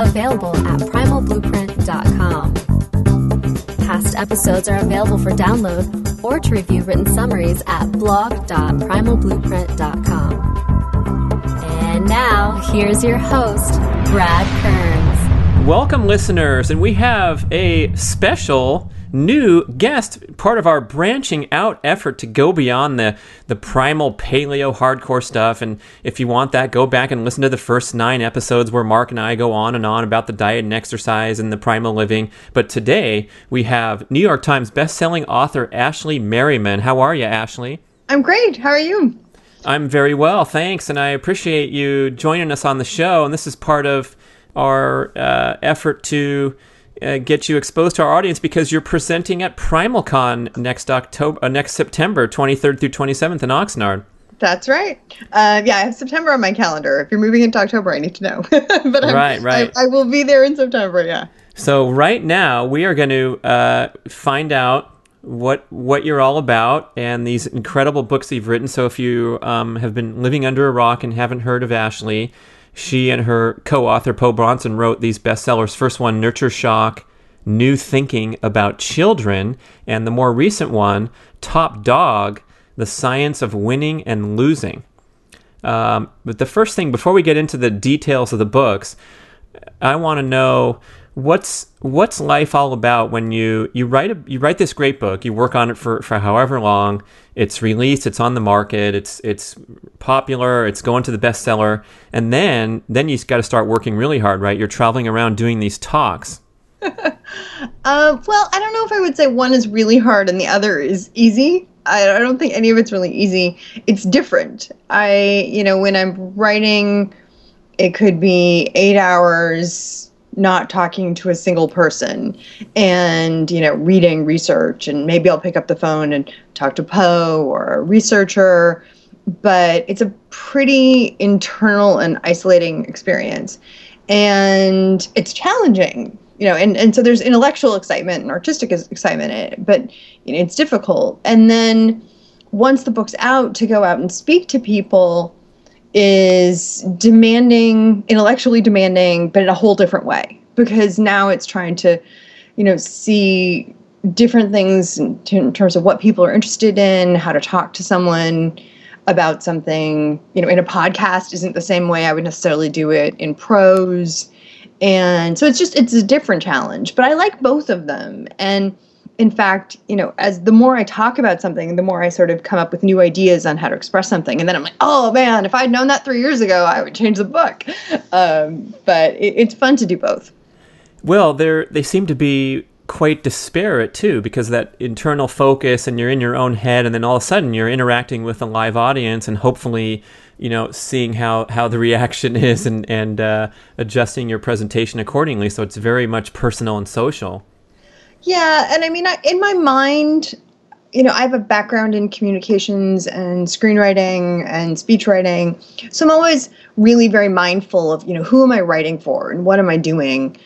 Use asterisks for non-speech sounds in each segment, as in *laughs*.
available at primalblueprint.com. Past episodes are available for download or to review written summaries at blog.primalblueprint.com. And now, here's your host, Brad Kearns. Welcome, listeners, and we have a special new guest, part of our branching out effort to go beyond the, the primal paleo hardcore stuff. And if you want that, go back and listen to the first nine episodes where Mark and I go on and on about the diet and exercise and the primal living. But today we have New York Times bestselling author Ashley Merryman. How are you, Ashley? I'm great. How are you? I'm very well, thanks, and I appreciate you joining us on the show. And this is part of our uh, effort to uh, get you exposed to our audience because you're presenting at PrimalCon next October, uh, next September 23rd through 27th in Oxnard. That's right. Uh, yeah, I have September on my calendar. If you're moving into October, I need to know. *laughs* but I'm, right, right. I, I, will be there in September. Yeah. So right now we are going to uh, find out what what you're all about and these incredible books you've written. So if you um, have been living under a rock and haven't heard of Ashley, she and her co author, Po Bronson, wrote these bestsellers. First one, Nurture Shock New Thinking About Children, and the more recent one, Top Dog The Science of Winning and Losing. Um, but the first thing, before we get into the details of the books, I want to know what's what's life all about when you you write a, you write this great book you work on it for for however long it's released it's on the market it's it's popular it's going to the bestseller and then then you got to start working really hard right? You're traveling around doing these talks. *laughs* Uh, well i don't know if i would say one is really hard and the other is easy. I, I don't think any of it's really easy. It's different. I you know when i'm writing it could be eight hours not talking to a single person and you know reading research. And maybe i'll pick up the phone and talk to Po or a researcher. But it's a pretty internal and isolating experience. And it's challenging you know and, and so there's intellectual excitement and artistic excitement in it but you know, it's difficult. And then once the book's out to go out and speak to people is demanding, intellectually demanding, but in a whole different way because now it's trying to, you know, see different things in, in terms of what people are interested in, how to talk to someone about something. You know, in a podcast isn't the same way I would necessarily do it in prose. And so it's just it's a different challenge, but I like both of them. And in fact, you know, as the more I talk about something, the more I sort of come up with new ideas on how to express something. And then I'm like, oh man, if I'd known that three years ago, I would change the book. Um, but it, it's fun to do both. Well, they they seem to be quite disparate too, because that internal focus, and you're in your own head, and then all of a sudden you're interacting with a live audience, and hopefully, you know, seeing how how the reaction is, and and uh, adjusting your presentation accordingly. So it's very much personal and social. Yeah, and I mean, I, in my mind, you know, I have a background in communications and screenwriting and speech writing, so I'm always really very mindful of, you know, who am I writing for and what am I doing.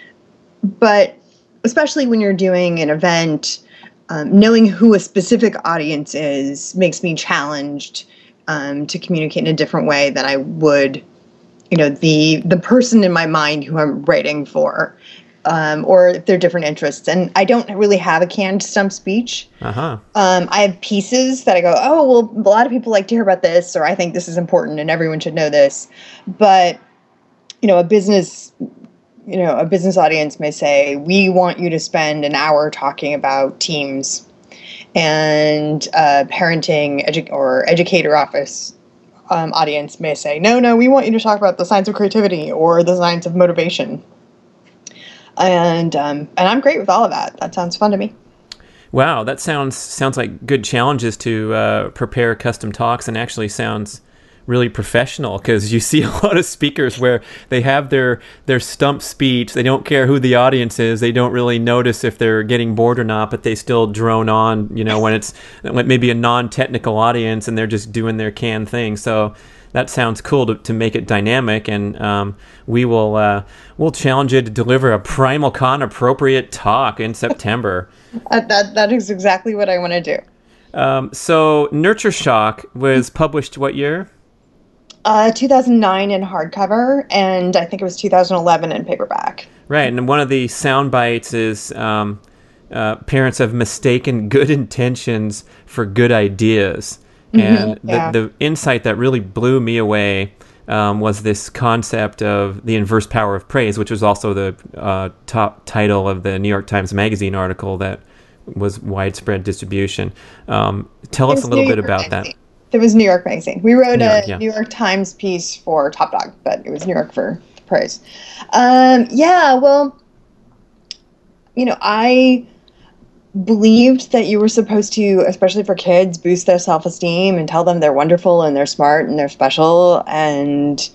But especially when you're doing an event, um, knowing who a specific audience is makes me challenged um, to communicate in a different way than I would, you know, the the person in my mind who I'm writing for um, or if they're different interests. And I don't really have a canned stump speech. Uh-huh. Um, I have pieces that I go, oh, well, a lot of people like to hear about this, or I think this is important and everyone should know this. But, you know, a business, you know, a business audience may say, we want you to spend an hour talking about teams and uh, parenting edu- or educator office um, audience may say, no, no, we want you to talk about the science of creativity or the science of motivation and um, and I'm great with all of that. That sounds fun to me. Wow, that sounds sounds like good challenges to uh, prepare custom talks, and actually sounds really professional because you see *laughs* a lot of speakers where they have their their stump speech. They don't care who the audience is. They don't really notice if they're getting bored or not, but they still drone on. You know, when it's maybe a non-technical audience and they're just doing their canned thing. So that sounds cool to, to make it dynamic, and um, we will uh, we'll challenge you to deliver a Primal Con appropriate talk in *laughs* September. uh, that that is exactly what I want to do. Um, so Nurture Shock was published what year? Uh, 2009 in hardcover, and I think it was 2011 in paperback. Right, and one of the sound bites is um, uh, parents have mistaken good *laughs* intentions for good ideas. Mm-hmm, and yeah. the, the insight that really blew me away um, was this concept of the inverse power of praise, which was also the uh, top title of the New York Times Magazine article that was widespread distribution. Um, tell us a little bit about Magazine. that. It was New York Magazine. We wrote New York, a yeah. New York Times piece for Top Dog, but it was New York for praise. Um, yeah, well, you know, I believed that you were supposed to, especially for kids, boost their self esteem and tell them they're wonderful and they're smart and they're special, and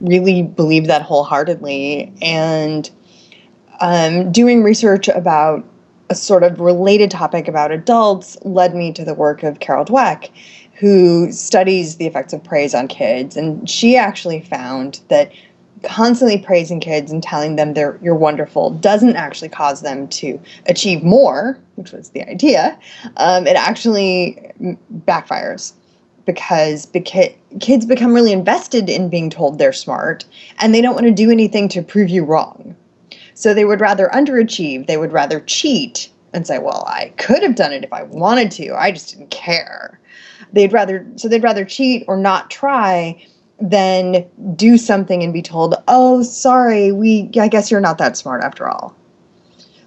really believed that wholeheartedly. And um, doing research about a sort of related topic about adults led me to the work of Carol Dweck, who studies the effects of praise on kids. And she actually found that constantly praising kids and telling them they're you're wonderful doesn't actually cause them to achieve more, which was the idea. Um, it actually backfires because beca- kids become really invested in being told they're smart and they don't want to do anything to prove you wrong. So they would rather underachieve, they would rather cheat and say, "Well, I could have done it if I wanted to. I just didn't care." They'd rather so they'd rather cheat or not try than do something and be told, "Oh, sorry, we I guess you're not that smart after all."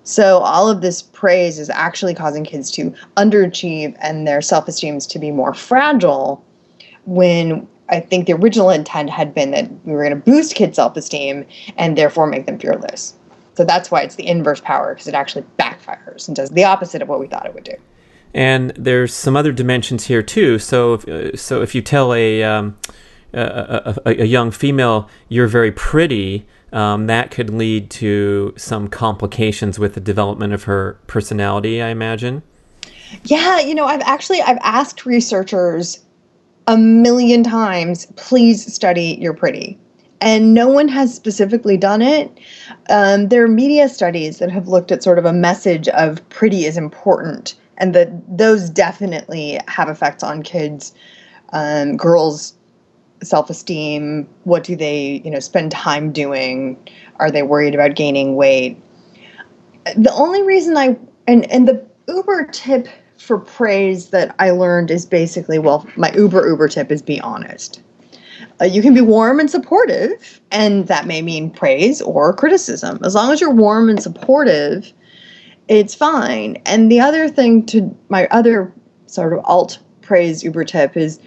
So all of this praise is actually causing kids to underachieve and their self-esteem to be more fragile when I think the original intent had been that we were going to boost kids' self-esteem and therefore make them fearless. So that's why it's the inverse power because it actually backfires and does the opposite of what we thought it would do. And there's some other dimensions here too. So, if, uh, so if you tell a um, a, a, a, young female, you're very pretty, um, that could lead to some complications with the development of her personality, I imagine. Yeah, you know, I've actually I've asked researchers a million times, please study your pretty. And no one has specifically done it. Um, there are media studies that have looked at sort of a message of pretty is important, and that those definitely have effects on kids, um, girls self-esteem? What do they you know spend time doing? Are they worried about gaining weight? The only reason i and and the uber tip for praise that i learned is basically well my uber uber tip is be honest. Uh, you can be warm and supportive and that may mean praise or criticism. As long as you're warm and supportive it's fine. And the other thing to my other sort of alt praise uber tip is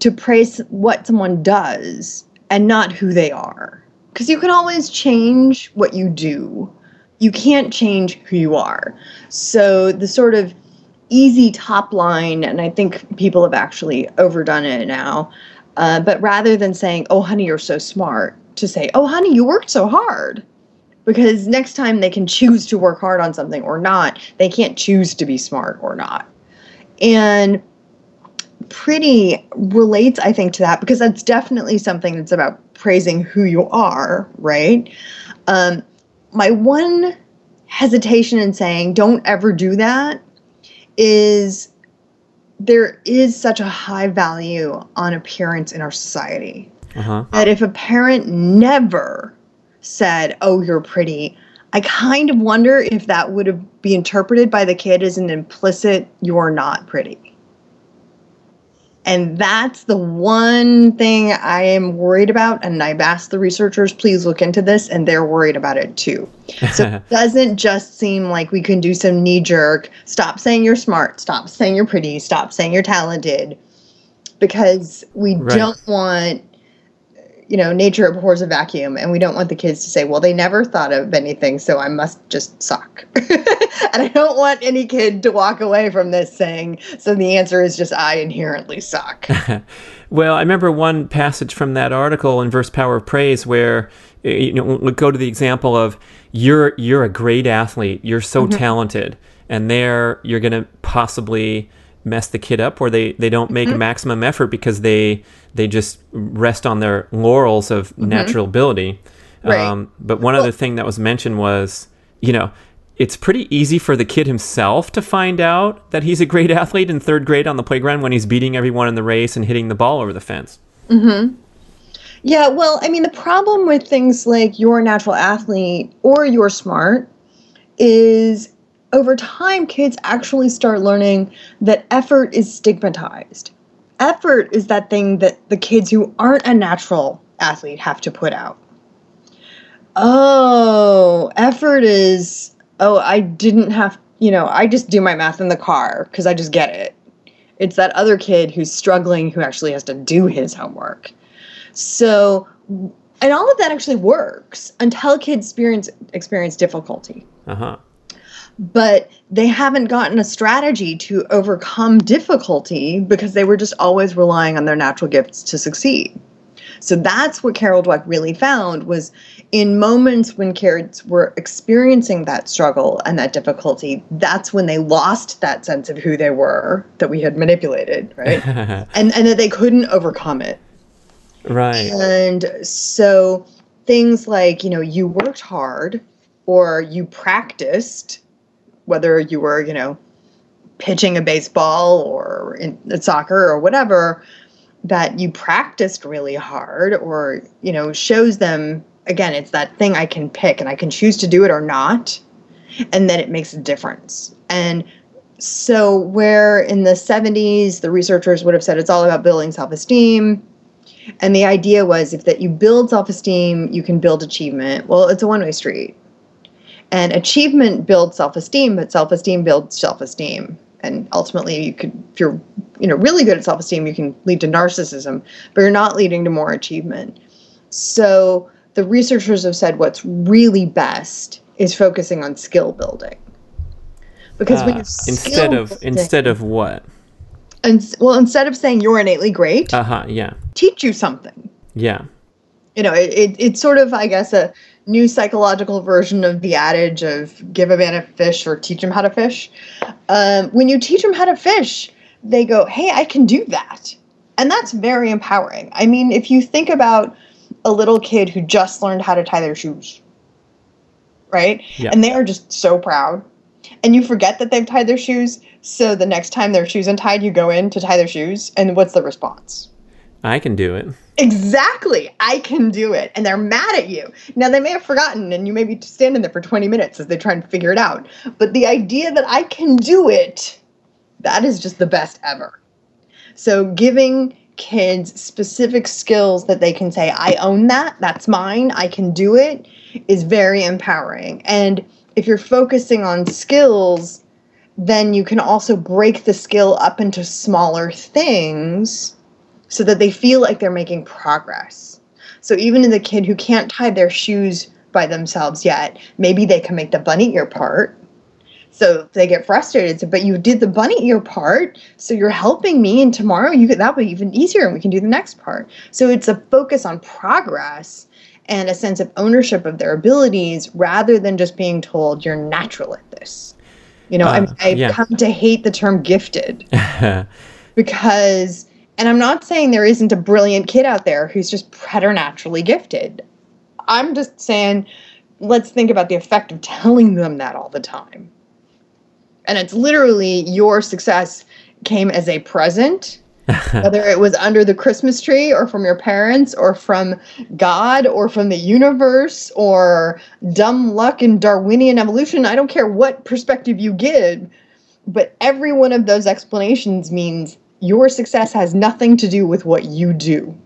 to praise what someone does and not who they are. Because you can always change what you do, you can't change who you are. So the sort of easy top line, and I think people have actually overdone it now, uh, but rather than saying, oh, honey, you're so smart, to say, oh, honey, you worked so hard. Because next time they can choose to work hard on something or not, they can't choose to be smart or not. And pretty relates, I think, to that because that's definitely something that's about praising who you are, right? Um, my one hesitation in saying don't ever do that is there is such a high value on appearance in our society uh-huh. that if a parent never said, "Oh, you're pretty," I kind of wonder if that would have be interpreted by the kid as an implicit "you're not pretty." And that's the one thing I am worried about. And I've asked the researchers, please look into this, and they're worried about it too. So *laughs* it doesn't just seem like we can do some knee jerk, stop saying you're smart, stop saying you're pretty, stop saying you're talented, because we right. don't want you know, nature abhors a vacuum, and we don't want the kids to say, well, they never thought of anything, so I must just suck. *laughs* and I don't want any kid to walk away from this saying, so the answer is just, I inherently suck. *laughs* well, I remember one passage from that article Inverse Power of Praise where you know we'll go to the example of you're you're a great athlete, you're so mm-hmm. talented, and there you're going to possibly mess the kid up or they, they don't make mm-hmm. maximum effort because they they just rest on their laurels of mm-hmm. natural ability. Right. Um, but one well, other thing that was mentioned was, you know, it's pretty easy for the kid himself to find out that he's a great athlete in third grade on the playground when he's beating everyone in the race and hitting the ball over the fence. Mm-hmm. Yeah, well, I mean, the problem with things like you're a natural athlete or you're smart is over time, kids actually start learning that effort is stigmatized. Effort is that thing that the kids who aren't a natural athlete have to put out. Oh, effort is, oh, I didn't have, you know, I just do my math in the car because I just get it. It's that other kid who's struggling who actually has to do his homework. So, and all of that actually works until kids experience experience difficulty. Uh huh but they haven't gotten a strategy to overcome difficulty because they were just always relying on their natural gifts to succeed. So that's what Carol Dweck really found was in moments when kids were experiencing that struggle and that difficulty, that's when they lost that sense of who they were that we had manipulated, right? *laughs* and and that they couldn't overcome it. Right. And so things like, you know, you worked hard or you practiced whether you were, you know, pitching a baseball or in, in soccer or whatever, that you practiced really hard or, you know, shows them again, it's that thing I can pick and I can choose to do it or not. And then it makes a difference. And so, where in the 70s, the researchers would have said it's all about building self esteem. And the idea was if that you build self esteem, you can build achievement. Well, it's a one way street. And achievement builds self-esteem, but self-esteem builds self-esteem. And ultimately, you could, if you're, you know, really good at self-esteem, you can lead to narcissism, but you're not leading to more achievement. So the researchers have said what's really best is focusing on skill building. Because uh, instead of building, instead of what? And well, instead of saying you're innately great, uh huh, yeah, teach you something. Yeah, you know, it, it, it's sort of, I guess, a new psychological version of the adage of give a man a fish or teach him how to fish. Um, when you teach them how to fish, they go, hey, I can do that. And that's very empowering. I mean, if you think about a little kid who just learned how to tie their shoes, right? Yeah. And they are just so proud. And you forget that they've tied their shoes. So the next time their shoes untied, you go in to tie their shoes. And what's the response? I can do it. Exactly. I can do it. And they're mad at you. Now, they may have forgotten, and you may be standing there for 20 minutes as they try and figure it out. But the idea that I can do it, that is just the best ever. So, giving kids specific skills that they can say, I own that, that's mine, I can do it, is very empowering. And if you're focusing on skills, then you can also break the skill up into smaller things so that they feel like they're making progress. So even in the kid who can't tie their shoes by themselves yet, maybe they can make the bunny ear part. So they get frustrated. So, but you did the bunny ear part, so you're helping me, and tomorrow you that will be even easier, and we can do the next part. So it's a focus on progress and a sense of ownership of their abilities rather than just being told you're natural at this. You know, uh, I, I've yeah. come to hate the term gifted *laughs* because and I'm not saying there isn't a brilliant kid out there who's just preternaturally gifted. I'm just saying let's think about the effect of telling them that all the time. And it's literally your success came as a present, *laughs* whether it was under the Christmas tree or from your parents or from God or from the universe or dumb luck and Darwinian evolution. I don't care what perspective you give, but every one of those explanations means your success has nothing to do with what you do.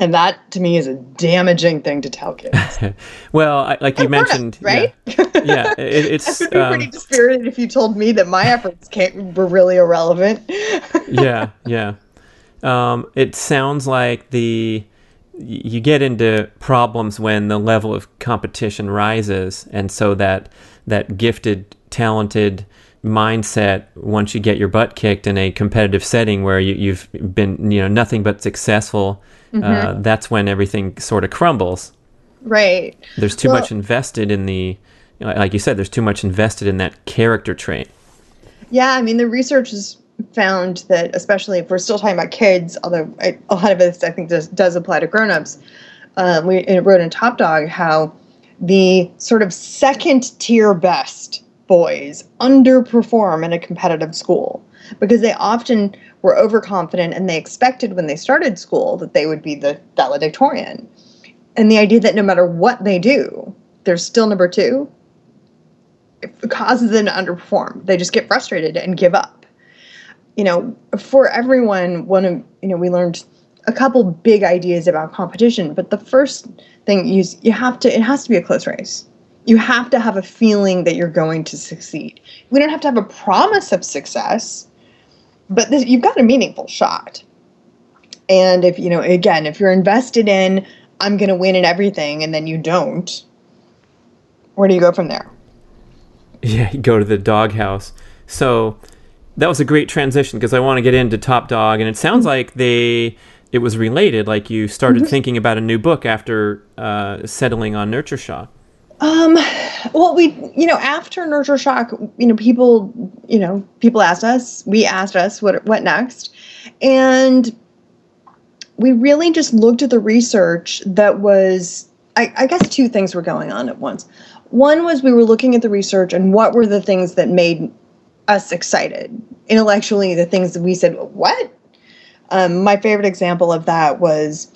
And that to me is a damaging thing to tell kids. *laughs* well, I, like you mentioned, right? Yeah, yeah it, *laughs* it's would be um, pretty dispirited if you told me that my efforts came, were really irrelevant. *laughs* yeah, yeah. Um, it sounds like the you get into problems when the level of competition rises, and so that that gifted, talented mindset once you get your butt kicked in a competitive setting where you, have been you know nothing but successful mm-hmm. uh, that's when everything sort of crumbles. Right. There's too well, much invested in the like you said there's too much invested in that character trait. Yeah i mean the research has found that especially if we're still talking about kids although I, a lot of this i think does, does apply to grown-ups um, we wrote in top dog how the sort of second tier best boys underperform in a competitive school because they often were overconfident and they expected when they started school that they would be the valedictorian. And the idea that no matter what they do, they're still number two causes them to underperform. They just get frustrated and give up. You know, for everyone, one of you know, we learned a couple big ideas about competition, but the first thing is you have to it has to be a close race you have to have a feeling that you're going to succeed. We don't have to have a promise of success, but this, you've got a meaningful shot. And if, you know, again, if you're invested in, I'm going to win in everything, and then you don't, where do you go from there? Yeah, you go to the doghouse. So that was a great transition because I want to get into Top Dog, and it sounds like they it was related. Like you started mm-hmm. thinking about a new book after uh, settling on Nurture Shock. Um, well, we, you know, after Nurture Shock, you know, people, you know, people asked us, we asked us what, what next. And we really just looked at the research that was, I, I guess two things were going on at once. One was we were looking at the research and what were the things that made us excited intellectually, the things that we said, what? Um, my favorite example of that was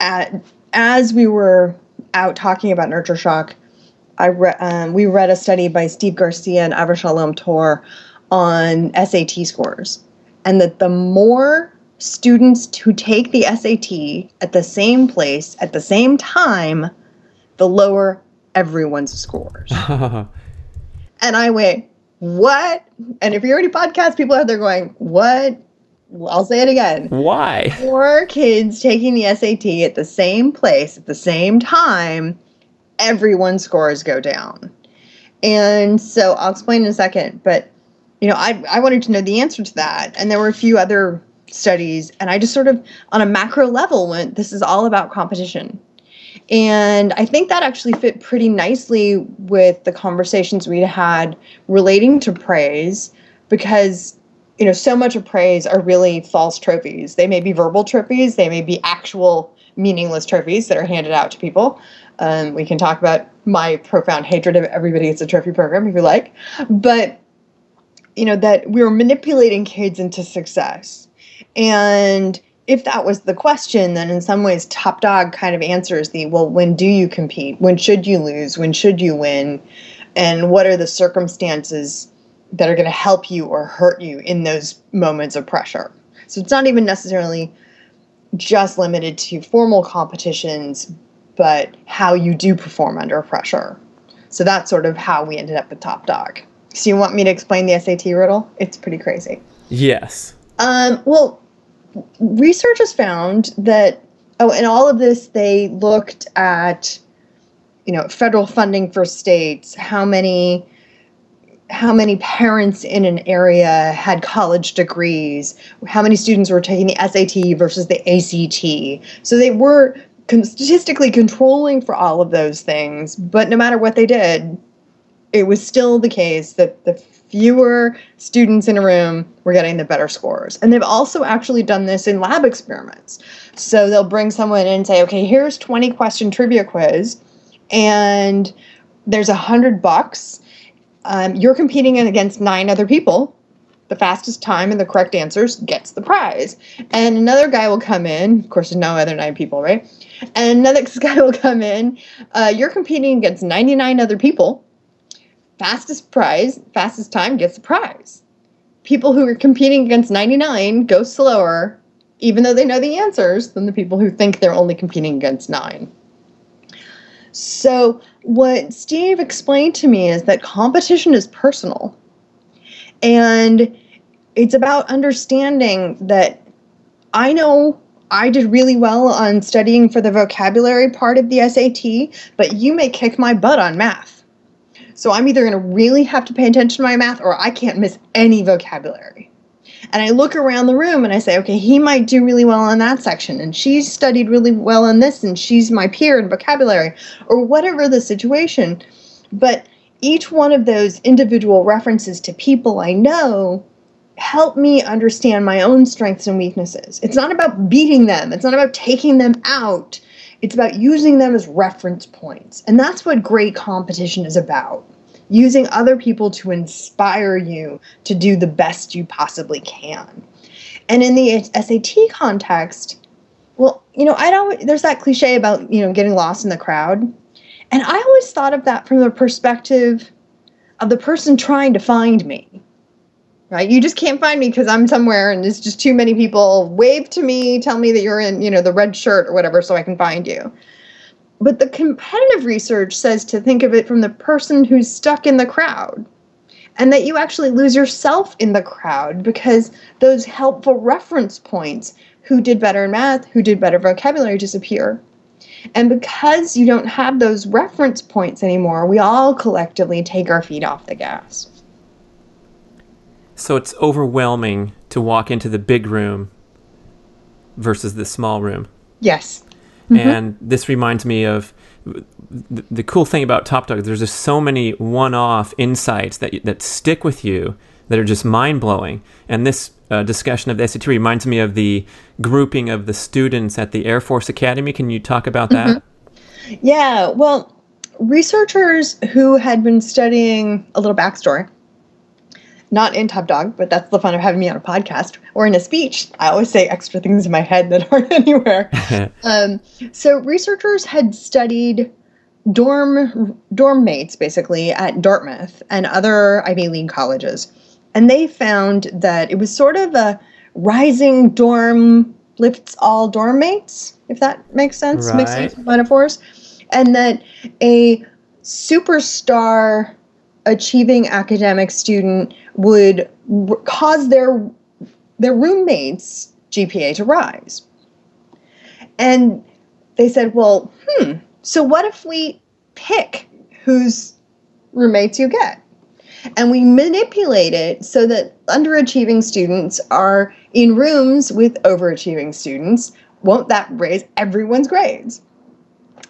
at, as we were out talking about nurture shock, I re- um, we read a study by Steve Garcia and Avishalom Tor on SAT scores, and that the more students who take the SAT at the same place at the same time, the lower everyone's scores. *laughs* and I went, what? And if you're already podcast people out there going, what? I'll say it again. Why? Four kids taking the SAT at the same place at the same time, everyone's scores go down. And so I'll explain in a second, but you know, I I wanted to know the answer to that. And there were a few other studies, and I just sort of on a macro level went, this is all about competition. And I think that actually fit pretty nicely with the conversations we had relating to praise because you know, so much of praise are really false trophies. They may be verbal trophies, they may be actual meaningless trophies that are handed out to people. Um, we can talk about my profound hatred of everybody gets a trophy program if you like. But, you know, that we were manipulating kids into success. And if that was the question, then in some ways, Top Dog kind of answers the well, when do you compete? When should you lose? When should you win? And what are the circumstances that are going to help you or hurt you in those moments of pressure. So it's not even necessarily just limited to formal competitions, but how you do perform under pressure. So that's sort of how we ended up with Top Dog. So you want me to explain the SAT riddle? It's pretty crazy. Yes. Um, well, research has found that, oh, in all of this, they looked at, you know, federal funding for states, how many how many parents in an area had college degrees, how many students were taking the SAT versus the ACT. So they were statistically controlling for all of those things, but no matter what they did, it was still the case that the fewer students in a room were getting the better scores. And they've also actually done this in lab experiments. So they'll bring someone in and say, okay, here's 20 question trivia quiz, and there's a hundred bucks um, you're competing against nine other people. The fastest time and the correct answers gets the prize. And another guy will come in. Of course, there's no other nine people, right? And another *laughs* guy will come in. Uh, you're competing against 99 other people. Fastest prize, fastest time gets the prize. People who are competing against 99 go slower, even though they know the answers, than the people who think they're only competing against nine. So, what Steve explained to me is that competition is personal. And it's about understanding that I know I did really well on studying for the vocabulary part of the SAT, but you may kick my butt on math. So I'm either going to really have to pay attention to my math or I can't miss any vocabulary. And I look around the room and I say, okay, he might do really well on that section, and she's studied really well on this, and she's my peer in vocabulary, or whatever the situation. But each one of those individual references to people I know help me understand my own strengths and weaknesses. It's not about beating them, it's not about taking them out. It's about using them as reference points. And that's what great competition is about using other people to inspire you to do the best you possibly can. And in the SAT context, well, you know, I don't there's that cliche about, you know, getting lost in the crowd. And I always thought of that from the perspective of the person trying to find me. Right? You just can't find me because I'm somewhere and there's just too many people wave to me, tell me that you're in, you know, the red shirt or whatever so I can find you. But the competitive research says to think of it from the person who's stuck in the crowd and that you actually lose yourself in the crowd because those helpful reference points who did better in math, who did better vocabulary disappear. And because you don't have those reference points anymore, we all collectively take our feet off the gas. So it's overwhelming to walk into the big room versus the small room. Yes. Mm-hmm. And this reminds me of the, the cool thing about Top Dog. There's just so many one-off insights that that stick with you that are just mind-blowing. And this uh, discussion of the SAT reminds me of the grouping of the students at the Air Force Academy. Can you talk about that? Mm-hmm. Yeah. Well, researchers who had been studying a little backstory not in Top Dog, but that's the fun of having me on a podcast or in a speech. I always say extra things in my head that *laughs* aren't anywhere. *laughs* um, so researchers had studied dorm dorm mates basically at Dartmouth and other Ivy League colleges, and they found that it was sort of a rising dorm lifts all dorm mates, if that makes sense, right. makes sense metaphors, and that a superstar achieving academic student would cause their their roommates GPA to rise. And they said, "Well, hmm, so what if we pick whose roommates you get?" And we manipulate it so that underachieving students are in rooms with overachieving students. Won't that raise everyone's grades?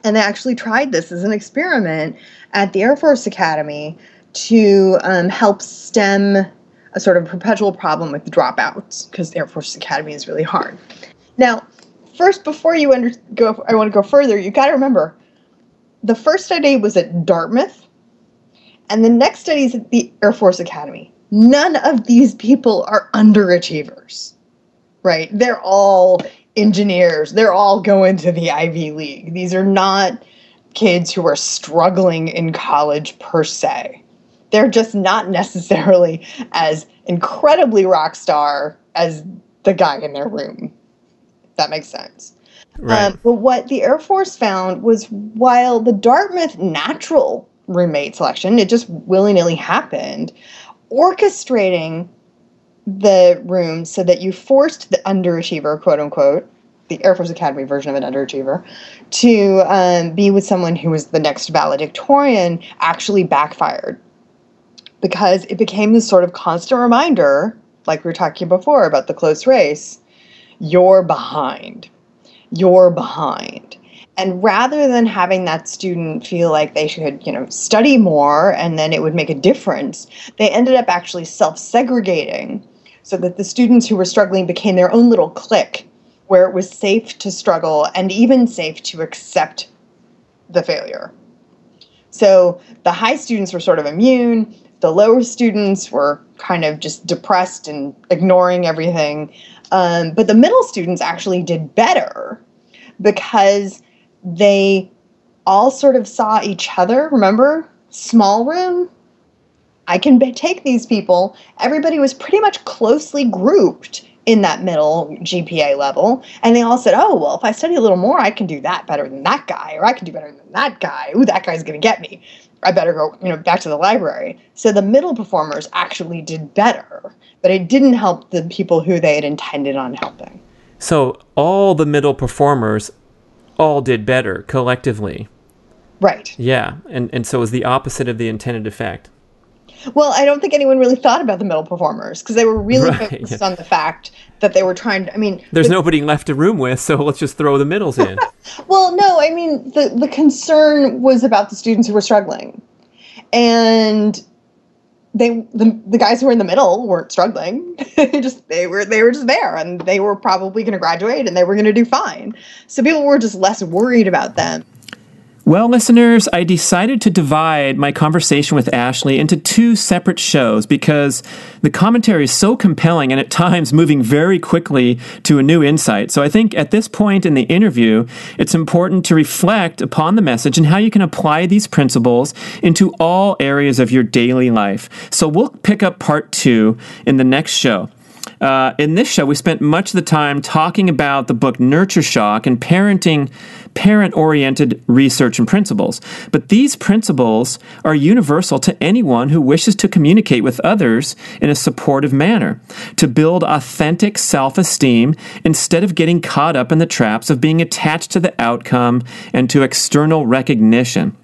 And they actually tried this as an experiment at the Air Force Academy to um, help stem a sort of perpetual problem with the dropouts because Air Force Academy is really hard. Now, first, before you under- go, I want to go further. You got to remember, the first study was at Dartmouth, and the next study is at the Air Force Academy. None of these people are underachievers, right? They're all engineers. They're all going to the Ivy League. These are not kids who are struggling in college per se they're just not necessarily as incredibly rock star as the guy in their room. If that makes sense. Right. Um, but what the Air Force found was while the Dartmouth natural roommate selection, it just willy nilly happened, orchestrating the room so that you forced the underachiever, quote unquote, the Air Force Academy version of an underachiever, to um, be with someone who was the next valedictorian actually backfired because it became this sort of constant reminder, like we were talking before about the close race, you're behind. You're behind. And rather than having that student feel like they should, you know, study more and then it would make a difference, they ended up actually self-segregating so that the students who were struggling became their own little clique where it was safe to struggle and even safe to accept the failure. So the high students were sort of immune, the lower students were kind of just depressed and ignoring everything. Um, but the middle students actually did better because they all sort of saw each other. Remember? Small room. I can take these people. Everybody was pretty much closely grouped in that middle GPA level. And they all said, oh, well, if I study a little more, I can do that better than that guy, or I can do better than that guy. Ooh, that guy's going to get me. I better go, you know, back to the library. So the middle performers actually did better, but it didn't help the people who they had intended on helping. So all the middle performers all did better collectively. Right. Yeah, and and so it was the opposite of the intended effect. Well, I don't think anyone really thought about the middle performers because they were really Right, focused on the fact that they were trying to. I mean, There's the- nobody left to room with, so let's just throw the middles in. *laughs* Well, no, I mean the the concern was about the students who were struggling, and they the, the guys who were in the middle weren't struggling. *laughs* just they were they were just there, and they were probably going to graduate, and they were going to do fine. So people were just less worried about them. Well, listeners, I decided to divide my conversation with Ashley into two separate shows because the commentary is so compelling and at times moving very quickly to a new insight. So I think at this point in the interview, it's important to reflect upon the message and how you can apply these principles into all areas of your daily life. So we'll pick up part two in the next show. Uh, in this show, we spent much of the time talking about the book Nurture Shock and parenting, parent oriented research and principles. But these principles are universal to anyone who wishes to communicate with others in a supportive manner, to build authentic self esteem instead of getting caught up in the traps of being attached to the outcome and to external recognition.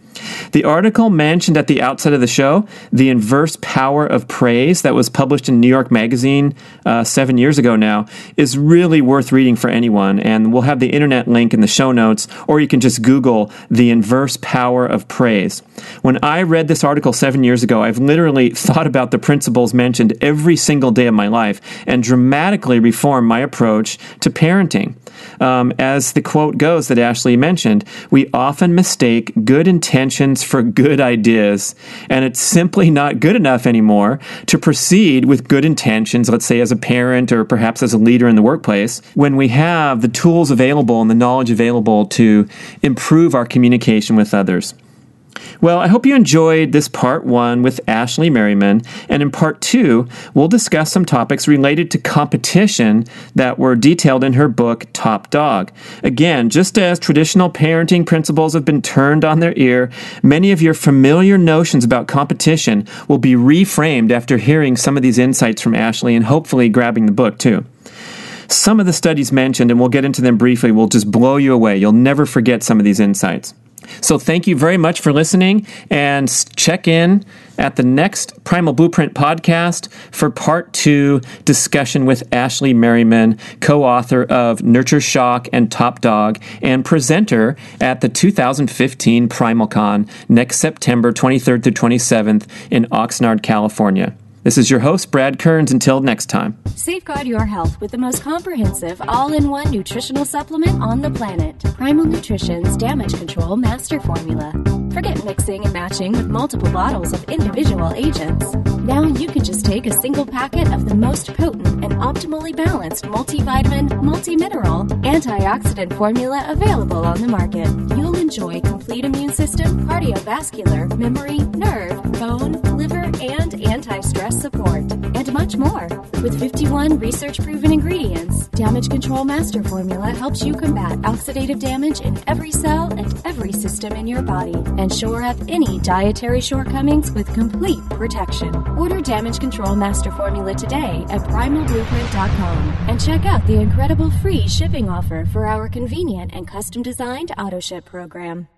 The article mentioned at the outset of the show, The Inverse Power of Praise, that was published in New York Magazine uh, seven years ago now, is really worth reading for anyone. And we'll have the internet link in the show notes, or you can just Google The Inverse Power of Praise. When I read this article seven years ago, I've literally *laughs* thought about the principles mentioned every single day of my life and dramatically reformed my approach to parenting. Um, as the quote goes that Ashley mentioned, we often mistake good for good ideas, and it's simply not good enough anymore to proceed with good intentions, let's say as a parent or perhaps as a leader in the workplace, when we have the tools available and the knowledge available to improve our communication with others. Well, I hope you enjoyed this part one with Ashley Merryman. And in part two, we'll discuss some topics related to competition that were detailed in her book, Top Dog. Again, just as traditional parenting principles have been turned on their ear, many of your familiar notions about competition will be reframed after hearing some of these insights from Ashley and hopefully grabbing the book too. Some of the studies mentioned, and we'll get into them briefly, will just blow you away. You'll never forget some of these insights. So, thank you very much for listening and check in at the next Primal Blueprint podcast for part two discussion with Ashley Merryman, co author of Nurture Shock and Top Dog, and presenter at the 2015 PrimalCon next September 23rd through 27th in Oxnard, California. This is your host, Brad Kearns. Until next time. Safeguard your health with the most comprehensive all in one nutritional supplement on the planet Primal Nutrition's Damage Control Master Formula. Forget mixing and matching with multiple bottles of individual agents. Now you can just take a single packet of the most potent and optimally balanced multivitamin, multi-mineral, antioxidant formula available on the market. You'll enjoy complete immune system, cardiovascular, memory, nerve, bone, liver, and anti-stress support, much more. With 51 research-proven ingredients, Damage Control Master Formula helps you combat oxidative damage in every cell and every system in your body, and shore up any dietary shortcomings with complete protection. Order Damage Control Master Formula today at primalblueprint.com and check out the incredible free shipping offer for our convenient and custom-designed auto ship program.